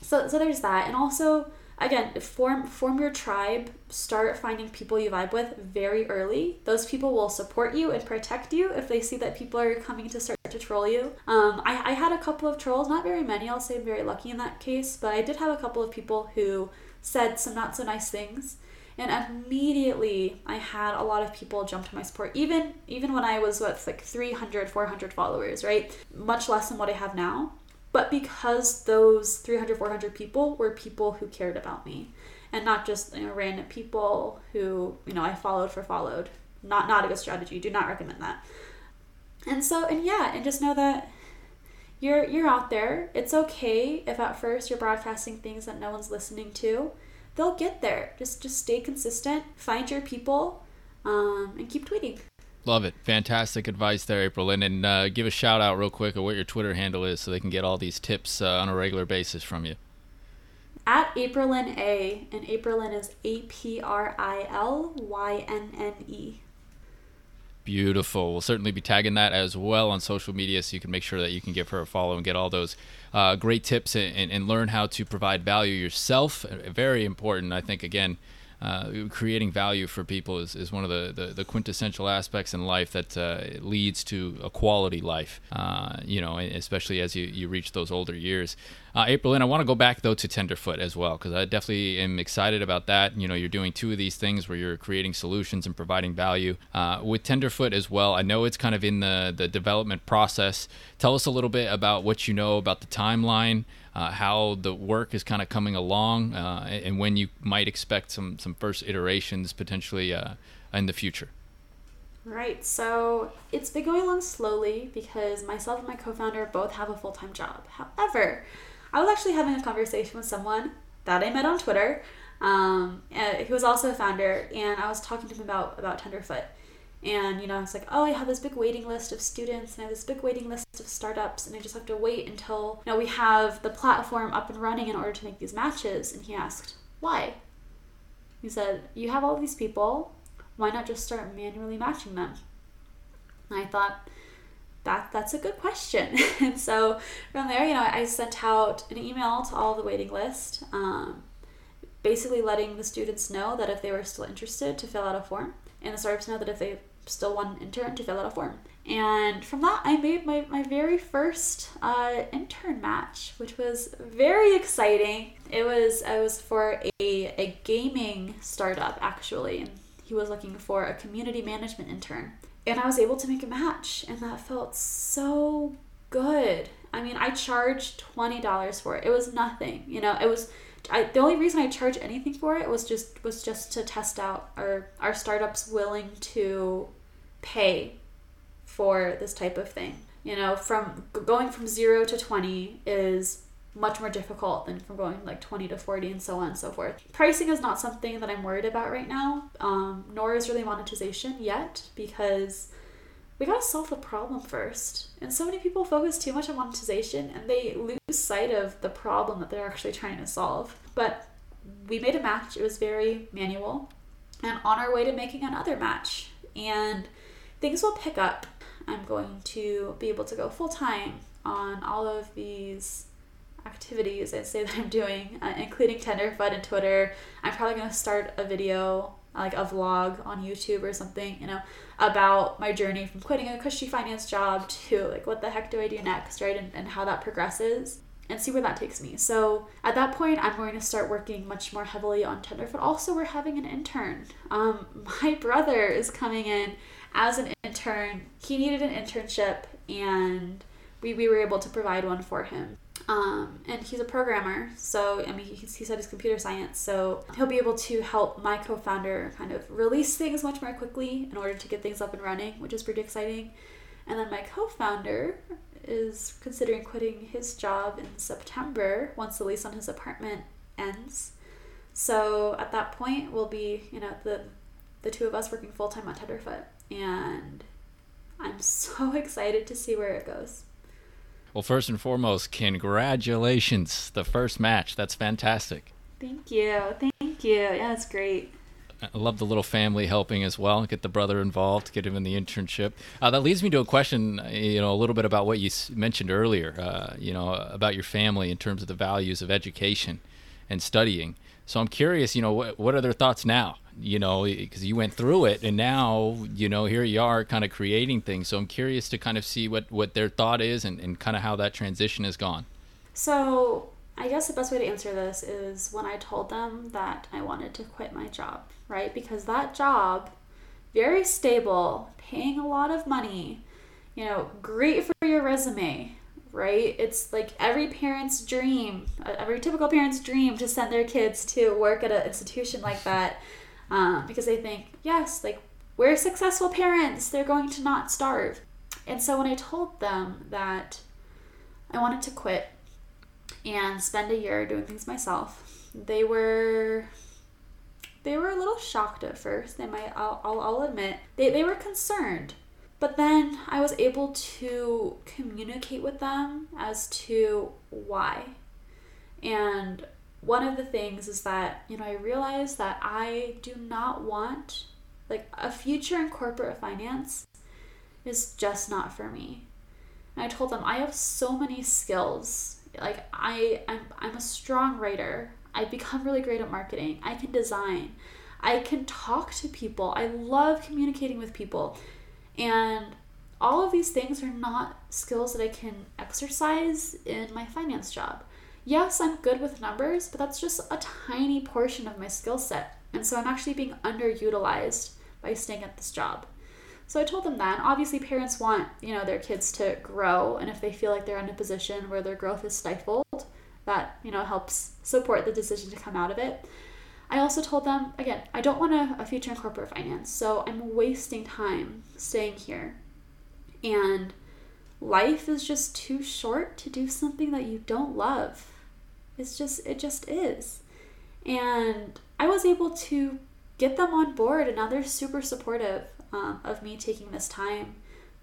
So so there's that. And also again, form form your tribe. Start finding people you vibe with very early. Those people will support you and protect you if they see that people are coming to start to troll you. Um, I, I had a couple of trolls, not very many. I'll say I'm very lucky in that case, but I did have a couple of people who said some not so nice things. And immediately I had a lot of people jump to my support, even even when I was with like 300, 400 followers, right? Much less than what I have now but because those 300 400 people were people who cared about me and not just you know random people who you know i followed for followed. Not not a good strategy. Do not recommend that. And so and yeah and just know that you're you're out there. It's okay if at first you're broadcasting things that no one's listening to. They'll get there. Just just stay consistent. Find your people um, and keep tweeting Love it. Fantastic advice there, April. And, and uh, give a shout out real quick of what your Twitter handle is so they can get all these tips uh, on a regular basis from you. at Aprilynne A, and Aprilynne is A P R I L Y N N E. Beautiful. We'll certainly be tagging that as well on social media so you can make sure that you can give her a follow and get all those uh, great tips and, and, and, learn how to provide value yourself. Very important, I think, again, uh, creating value for people is, is one of the, the, the quintessential aspects in life that uh, leads to a quality life, uh, you know, especially as you, you reach those older years. Uh, April, and I want to go back though to Tenderfoot as well because I definitely am excited about that. You know, you're doing two of these things where you're creating solutions and providing value uh, with Tenderfoot as well. I know it's kind of in the the development process. Tell us a little bit about what you know about the timeline uh, how the work is kind of coming along, uh, and when you might expect some some first iterations potentially uh, in the future. Right. So it's been going along slowly because myself and my co-founder both have a full-time job. However, I was actually having a conversation with someone that I met on Twitter, um, who was also a founder, and I was talking to him about about Tenderfoot and you know it's like oh i have this big waiting list of students and i have this big waiting list of startups and i just have to wait until you know we have the platform up and running in order to make these matches. And he asked why? He said you have all these people. Why not just start manually matching them? And i thought that that's a good question. And so from there you know i sent out an email to all the waiting list um, basically letting the students know that if they were still interested to fill out a form and the startups know that if they still one intern to fill out a form. And from that, I made my, my very first uh, intern match, which was very exciting. It was I was for a, a gaming startup actually, and he was looking for a community management intern. And I was able to make a match, and that felt so good. I mean, I charged twenty dollars for it. It was nothing, you know. It was I, the only reason I charge anything for it was just was just to test out are our startups willing to pay for this type of thing. You know, from going from zero to twenty is much more difficult than from going like 20 to 40 and so on and so forth. Pricing is not something that I'm worried about right now, um, nor is really monetization yet because we gotta solve the problem first. And so many people focus too much on monetization and they lose sight of the problem that they're actually trying to solve. But we made a match, it was very manual, and on our way to making another match. And things will pick up. I'm going to be able to go full time on all of these activities I say that I'm doing, uh, including Tenderfoot and Twitter. I'm probably going to start a video, like a vlog on YouTube or something, you know, about my journey from quitting a cushy finance job to like what the heck do I do next, right? And, and how that progresses and see where that takes me. So at that point, I'm going to start working much more heavily on Tenderfoot. Also, we're having an intern. Um, my brother is coming in as an intern. He needed an internship, and we, we were able to provide one for him. Um, and he's a programmer, so I mean, he, he said he's computer science, so he'll be able to help my co founder kind of release things much more quickly in order to get things up and running, which is pretty exciting. And then my co founder is considering quitting his job in September once the lease on his apartment ends. So at that point, we'll be, you know, the the two of us working full time on Tenderfoot, and I'm so excited to see where it goes. Well, first and foremost, congratulations. The first match. That's fantastic. Thank you. Thank you. Yeah, it's great. I love the little family helping as well. Get the brother involved, get him in the internship. Uh, that leads me to a question, you know, a little bit about what you mentioned earlier, uh, you know, about your family in terms of the values of education and studying. So I'm curious, you know, what, what are their thoughts now? You know, because you went through it, and now, you know, here you are, kind of creating things. So I'm curious to kind of see what what their thought is, and, and kind of how that transition has gone. So I guess the best way to answer this is when I told them that I wanted to quit my job, right? Because that job, very stable, paying a lot of money, you know, great for your resume, right? It's like every parent's dream, uh, every typical parent's dream to send their kids to work at an institution like that um, because they think, yes, like we're successful parents, they're going to not starve. And so when I told them that I wanted to quit and spend a year doing things myself, they were they were a little shocked at first. They might I'll, I'll, I'll admit they, they were concerned but then I was able to communicate with them as to why. And one of the things is that, you know, I realized that I do not want like a future in corporate finance is just not for me. And I told them I have so many skills. Like I I'm, I'm a strong writer. I become really great at marketing. I can design. I can talk to people. I love communicating with people. And all of these things are not skills that I can exercise in my finance job. Yes, I'm good with numbers, but that's just a tiny portion of my skill set. And so I'm actually being underutilized by staying at this job. So I told them that. Obviously, parents want you know their kids to grow, and if they feel like they're in a position where their growth is stifled, that you know helps support the decision to come out of it. I also told them again, I don't want a, a future in corporate finance, so I'm wasting time staying here, and life is just too short to do something that you don't love. It's just it just is, and I was able to get them on board, and now they're super supportive um, of me taking this time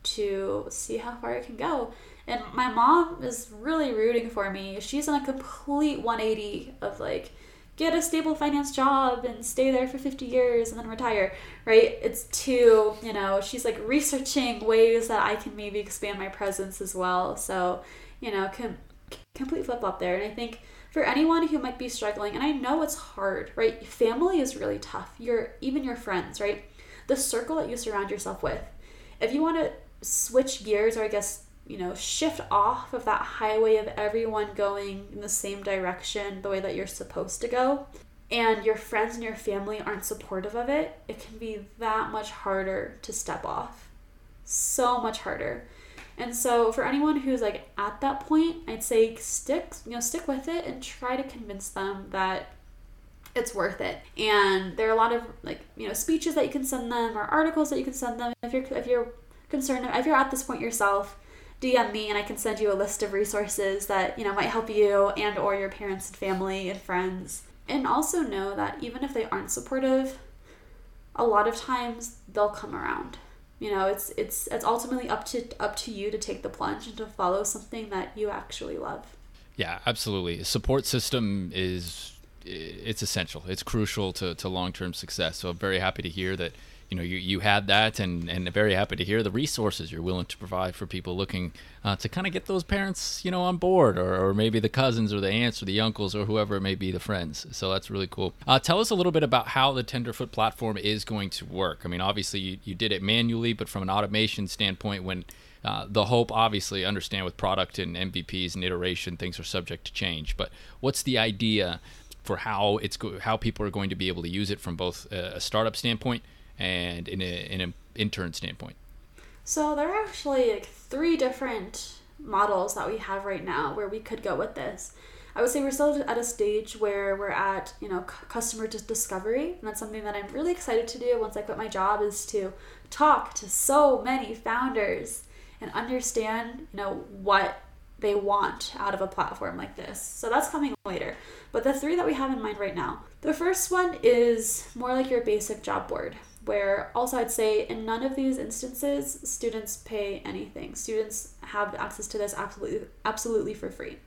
to see how far it can go. And my mom is really rooting for me. She's on a complete 180 of like, get a stable finance job and stay there for 50 years and then retire, right? It's to, you know, she's like researching ways that I can maybe expand my presence as well. So, you know, com- complete flip flop there. And I think for anyone who might be struggling, and I know it's hard, right? Family is really tough. Your even your friends, right? the circle that you surround yourself with. If you want to switch gears, or I guess, you know, shift off of that highway of everyone going in the same direction the way that you're supposed to go, and your friends and your family aren't supportive of it, it can be that much harder to step off. So much harder. And so for anyone who's like at that point, I'd say stick, you know, stick with it and try to convince them that it's worth it. And there are a lot of like you know speeches that you can send them or articles that you can send them if you're if you're concerned if you're at this point yourself. DM me and I can send you a list of resources that you know might help you and or your parents and family and friends. And also know that even if they aren't supportive, a lot of times they'll come around. You know, it's it's it's ultimately up to up to you to take the plunge and to follow something that you actually love. Yeah, absolutely. Support system is it's essential. It's crucial to, to long term success. So I'm very happy to hear that you know you, you had that, and and very happy to hear the resources you're willing to provide for people looking uh, to kind of get those parents you know on board, or, or maybe the cousins or the aunts or the uncles or whoever it may be, the friends. So that's really cool. Uh, tell us a little bit about how the Tenderfoot platform is going to work. I mean, obviously you, you did it manually, but from an automation standpoint, when uh, the hope, obviously, understand with product and MVPs and iteration, things are subject to change. But what's the idea for how it's go- how people are going to be able to use it from both a startup standpoint and in, a, in an intern standpoint. So there are actually like three different models that we have right now where we could go with this. I would say we're still at a stage where we're at, you know, customer discovery, and that's something that I'm really excited to do once I quit my job is to talk to so many founders and understand, you know, what they want out of a platform like this. So that's coming later. But the three that we have in mind right now the first one is more like your basic job board, where also I'd say in none of these instances, students pay anything. Students have access to this absolutely, absolutely for free.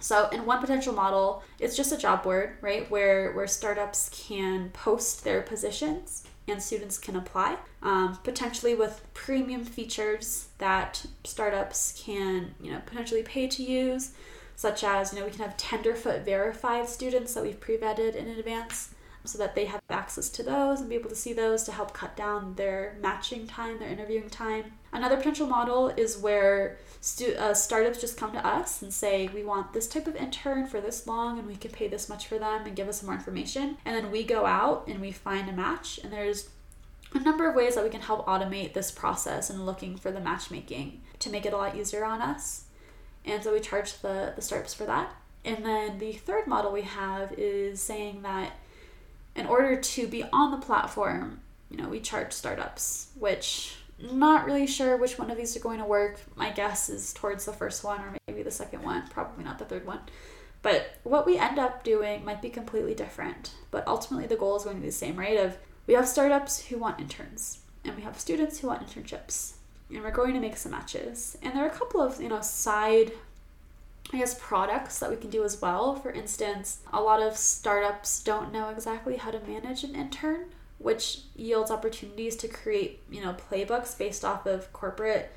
So in one potential model, it's just a job board, right, where where startups can post their positions and students can apply, um, potentially with premium features that startups can, you know, potentially pay to use, such as, you know, we can have Tenderfoot verified students that we've pre-vetted in advance so that they have access to those and be able to see those to help cut down their matching time, their interviewing time. Another potential model is where stu- uh, startups just come to us and say, we want this type of intern for this long and we can pay this much for them and give us some more information. And then we go out and we find a match. And there's a number of ways that we can help automate this process and looking for the matchmaking to make it a lot easier on us. And so we charge the, the startups for that. And then the third model we have is saying that in order to be on the platform, you know, we charge startups, which not really sure which one of these are going to work. My guess is towards the first one or maybe the second one, probably not the third one. But what we end up doing might be completely different. But ultimately, the goal is going to be the same, right? Of we have startups who want interns, and we have students who want internships, and we're going to make some matches. And there are a couple of you know side I guess products that we can do as well. For instance, a lot of startups don't know exactly how to manage an intern, which yields opportunities to create, you know, playbooks based off of corporate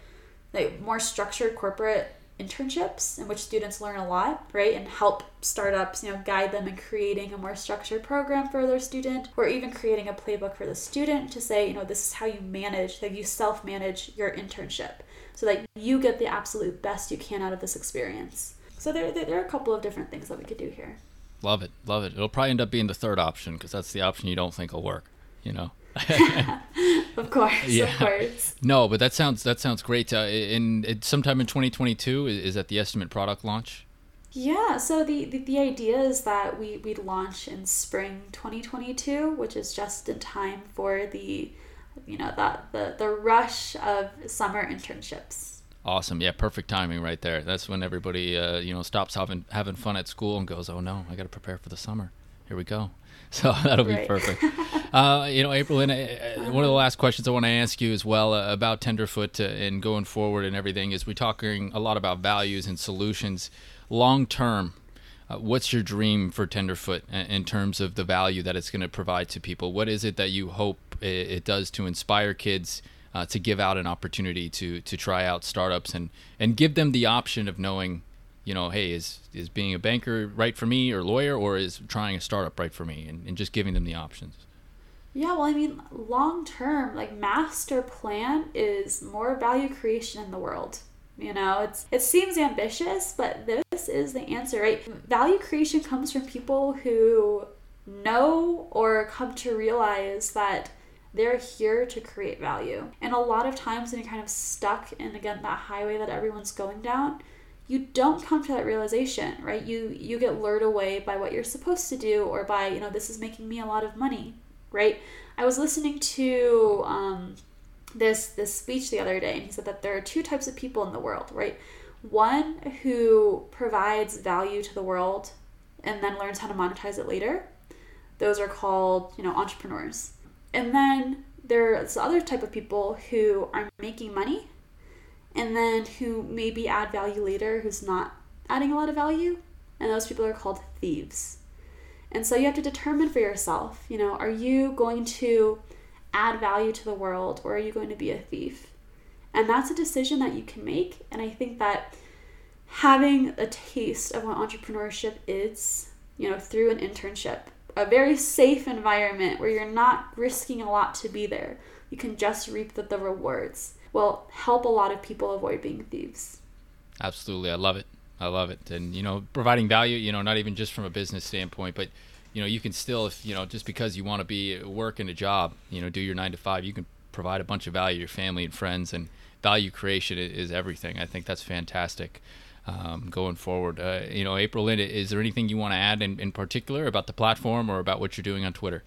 like more structured corporate internships in which students learn a lot, right? And help startups, you know, guide them in creating a more structured program for their student or even creating a playbook for the student to say, you know, this is how you manage, that you self-manage your internship so that you get the absolute best you can out of this experience. So there, there, there are a couple of different things that we could do here. Love it. Love it. It'll probably end up being the third option because that's the option you don't think will work, you know? of course, yeah. of course. No, but that sounds that sounds great. Uh, in, in sometime in 2022 is, is that the estimate product launch? Yeah, so the, the, the idea is that we, we launch in spring 2022, which is just in time for the, you know, that the, the rush of summer internships. Awesome. Yeah, perfect timing right there. That's when everybody, uh, you know, stops having, having fun at school and goes, oh no, I got to prepare for the summer. Here we go. So that'll be right. perfect. uh, you know, April, and uh, one of the last questions I want to ask you as well uh, about Tenderfoot uh, and going forward and everything is we're talking a lot about values and solutions. Long term, uh, what's your dream for Tenderfoot in terms of the value that it's going to provide to people? What is it that you hope it, does to inspire kids? Uh, to give out an opportunity to to try out startups and and give them the option of knowing you know, hey, is is being a banker right for me or lawyer, or is trying a startup right for me, and, and just giving them the options. Yeah, well, I mean, long term, like master plan is more value creation in the world. You know, it's it seems ambitious, but this is the answer, right? Value creation comes from people who know or come to realize that they're here to create value. And a lot of times when you're kind of stuck in again that highway that everyone's going down, you don't come to that realization right? You you get lured away by what you're supposed to do or by you know this is making me a lot of money right? I was listening to um, this this speech the other day and he said that there are two types of people in the world right? One who provides value to the world and then learns how to monetize it later. Those are called you know entrepreneurs and then there's the other type of people who are making money and then who maybe add value later who's not adding a lot of value. And those people are called thieves. And so you have to determine for yourself you know are you going to add value to the world or are you going to be a thief? And that's a decision that you can make. And i think that having a taste of what entrepreneurship is you know through an internship a very safe environment where you're not risking a lot to be there you can just reap the, the rewards will help a lot of people avoid being thieves. Absolutely. I love it. I love it. And, you know, providing value, you know, not even just from a business standpoint, but, you know, you can still, if, you know, just because you want to be uh, working a job, you know, do your nine to five, you can provide a bunch of value to your family and friends. And value creation is everything. I think that's fantastic. Um, going forward, uh, you know, Aprilynne, is there anything you want to add in, in particular about the platform or about what you're doing on Twitter?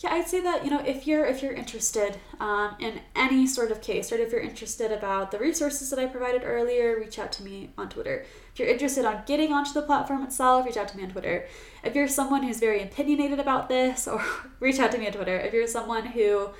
yeah i'd say that you know if you're if you're interested um, in any sort of case right if you're interested about the resources that i provided earlier reach out to me on twitter. If you're interested on getting onto the platform itself reach out to me on twitter. If you're someone who's very opinionated about this or reach out to me on twitter. If you're someone who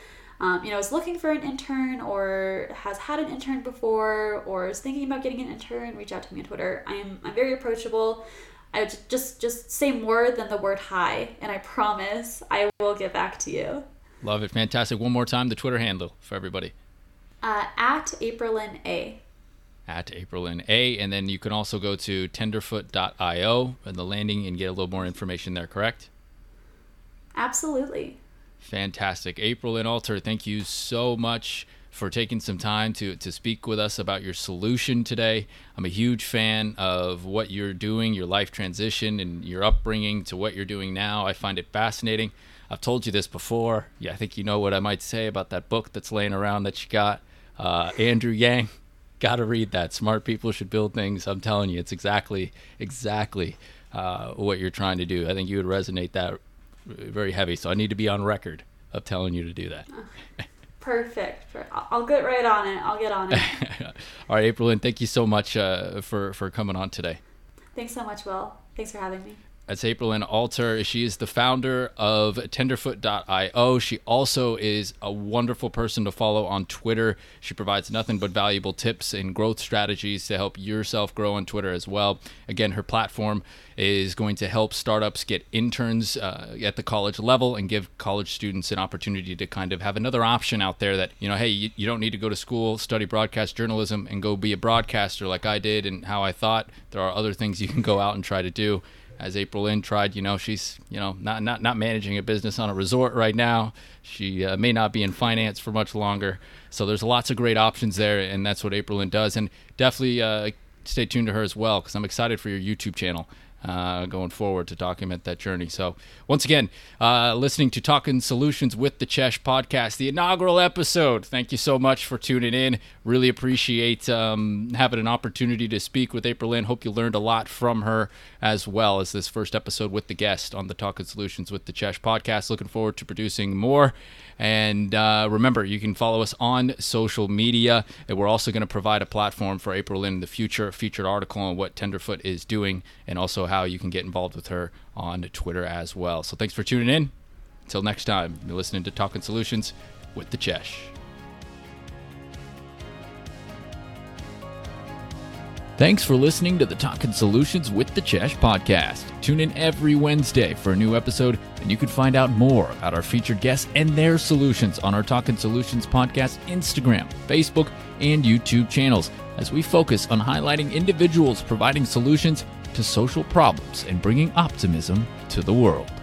um, you know is looking for an intern or has had an intern before or is thinking about getting an intern reach out to me on twitter i'm, I'm very approachable I would just just say more than the word hi, and I promise I will get back to you. Love it, fantastic. One more time, the Twitter handle for everybody. Uh, at Aprilynne A. At Aprilynne A, and then you can also go to tenderfoot.io and the landing and get a little more information there. Correct? Absolutely. Fantastic, Aprilynne Alter. Thank you so much for taking some time to, to speak with us about your solution today. I'm a huge fan of what you're doing, your life transition, and your upbringing to what you're doing now. I find it fascinating. I've told you this before. Yeah, I think you know what I might say about that book that's laying around that you got. Uh, Andrew Yang, got to read that. Smart people should build things. I'm telling you, it's exactly, exactly uh, what you're trying to do. I think you would resonate that very heavy. So I need to be on record of telling you to do that. Perfect. I'll get right on it. I'll get on it. All right, April, and thank you so much uh, for for coming on today. Thanks so much, Will. Thanks for having me. That's Aprilynne Alter. She is the founder of Tenderfoot.io. She also is a wonderful person to follow on Twitter. She provides nothing but valuable tips and growth strategies to help yourself grow on Twitter as well. Again, her platform is going to help startups get interns uh, at the college level and give college students an opportunity to kind of have another option out there that, you know, hey, you, you don't need to go to school, study broadcast journalism, and go be a broadcaster like I did and how I thought. There are other things you can go out and try to do as Aprilynne tried, you know, she's, you know, not, not, not managing a business on a resort right now. She uh, may not be in finance for much longer. So there's lots of great options there, and that's what Aprilynne does. And definitely uh, stay tuned to her as well, because I'm excited for your YouTube channel uh, going forward to document that journey. So, once again, uh, listening to Talking Solutions with the Chesh podcast, the inaugural episode. Thank you so much for tuning in. Really appreciate um, having an opportunity to speak with Aprilynne. Hope you learned a lot from her as well as this first episode with the guest on the Talking Solutions with the Chesh podcast. Looking forward to producing more. And uh, remember, you can follow us on social media. And we're also going to provide a platform for Aprilynne in the future, a featured article on what Tenderfoot is doing, and also how you can get involved with her on Twitter as well. So thanks for tuning in. Until next time, you're listening to Talking Solutions with the Chesh. Thanks for listening to the Talking Solutions with the Chesh podcast. Tune in every Wednesday for a new episode, and you can find out more about our featured guests and their solutions on our Talking Solutions podcast Instagram, Facebook, and YouTube channels as we focus on highlighting individuals providing solutions to social problems and bringing optimism to the world.